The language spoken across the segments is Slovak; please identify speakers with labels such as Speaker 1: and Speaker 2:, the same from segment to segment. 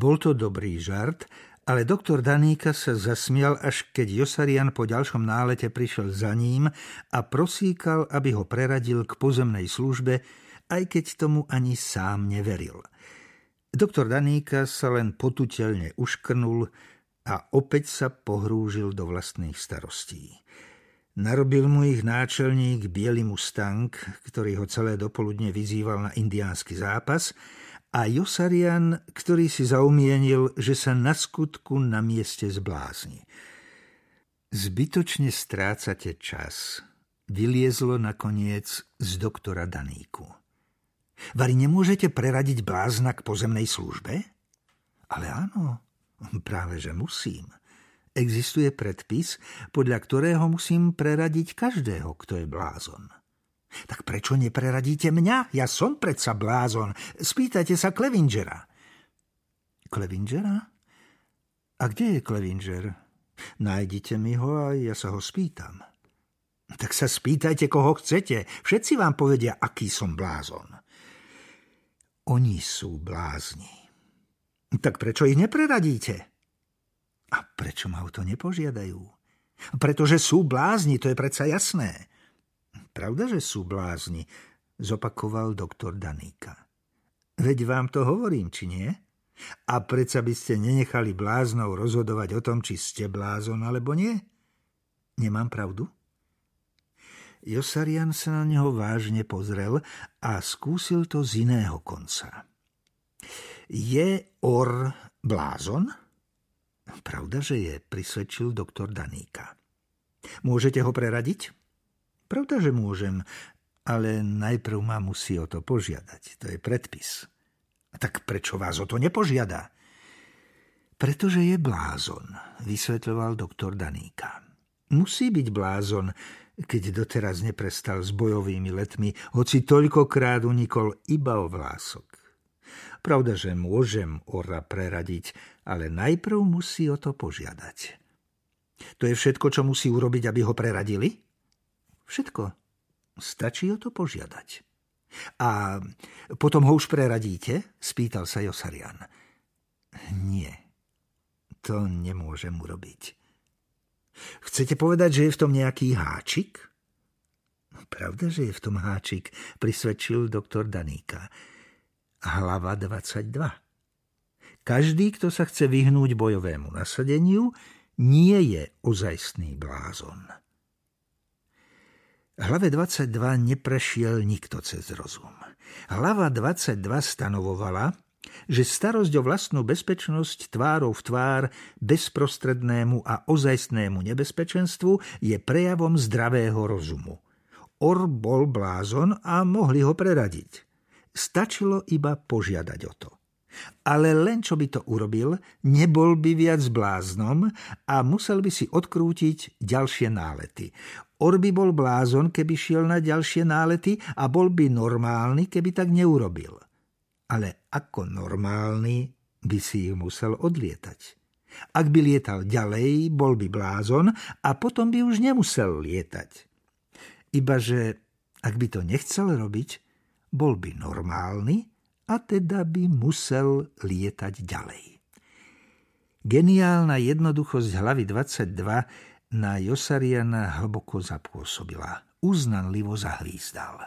Speaker 1: Bol to dobrý žart, ale doktor Daníka sa zasmial, až keď Josarian po ďalšom nálete prišiel za ním a prosíkal, aby ho preradil k pozemnej službe, aj keď tomu ani sám neveril. Doktor Daníka sa len potutelne uškrnul a opäť sa pohrúžil do vlastných starostí. Narobil mu ich náčelník Bielý Mustang, ktorý ho celé dopoludne vyzýval na indiánsky zápas, a Josarian, ktorý si zaumienil, že sa na skutku na mieste zblázni. Zbytočne strácate čas, vyliezlo nakoniec z doktora Daníku. Vari nemôžete preradiť blázna k pozemnej službe? Ale áno, práve že musím. Existuje predpis, podľa ktorého musím preradiť každého, kto je blázon. Tak prečo nepreradíte mňa? Ja som predsa blázon. Spýtajte sa Klevingera. Klevingera? A kde je Klevinger? Nájdite mi ho a ja sa ho spýtam. Tak sa spýtajte, koho chcete. Všetci vám povedia, aký som blázon. Oni sú blázni. Tak prečo ich nepreradíte? A prečo ma o to nepožiadajú? Pretože sú blázni, to je predsa jasné. Pravda, že sú blázni, zopakoval doktor Daníka. Veď vám to hovorím, či nie? A predsa by ste nenechali bláznou rozhodovať o tom, či ste blázon alebo nie? Nemám pravdu? Josarian sa na neho vážne pozrel a skúsil to z iného konca. Je or blázon? Pravda, že je, prisvedčil doktor Daníka. Môžete ho preradiť? Pravda, že môžem, ale najprv ma musí o to požiadať. To je predpis. Tak prečo vás o to nepožiada? Pretože je blázon, vysvetľoval doktor Daníka. Musí byť blázon, keď doteraz neprestal s bojovými letmi, hoci toľkokrát unikol iba o vlások. Pravda, že môžem ora preradiť, ale najprv musí o to požiadať. To je všetko, čo musí urobiť, aby ho preradili? Všetko. Stačí o to požiadať. A potom ho už preradíte? Spýtal sa Josarian. Nie, to nemôžem urobiť. Chcete povedať, že je v tom nejaký háčik? Pravda, že je v tom háčik, prisvedčil doktor Daníka hlava 22. Každý, kto sa chce vyhnúť bojovému nasadeniu, nie je ozajstný blázon. Hlave 22 neprešiel nikto cez rozum. Hlava 22 stanovovala, že starosť o vlastnú bezpečnosť tvárov v tvár bezprostrednému a ozajstnému nebezpečenstvu je prejavom zdravého rozumu. Or bol blázon a mohli ho preradiť. Stačilo iba požiadať o to. Ale len čo by to urobil, nebol by viac bláznom a musel by si odkrútiť ďalšie nálety. Or by bol blázon, keby šiel na ďalšie nálety a bol by normálny, keby tak neurobil. Ale ako normálny by si ich musel odlietať. Ak by lietal ďalej, bol by blázon a potom by už nemusel lietať. Ibaže, ak by to nechcel robiť, bol by normálny a teda by musel lietať ďalej. Geniálna jednoduchosť hlavy 22 na Josariana hlboko zapôsobila. Uznanlivo zahvízdal.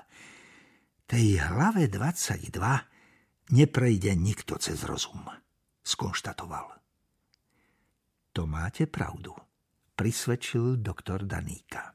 Speaker 1: Tej hlave 22 neprejde nikto cez rozum, skonštatoval. To máte pravdu, prisvedčil doktor Daníka.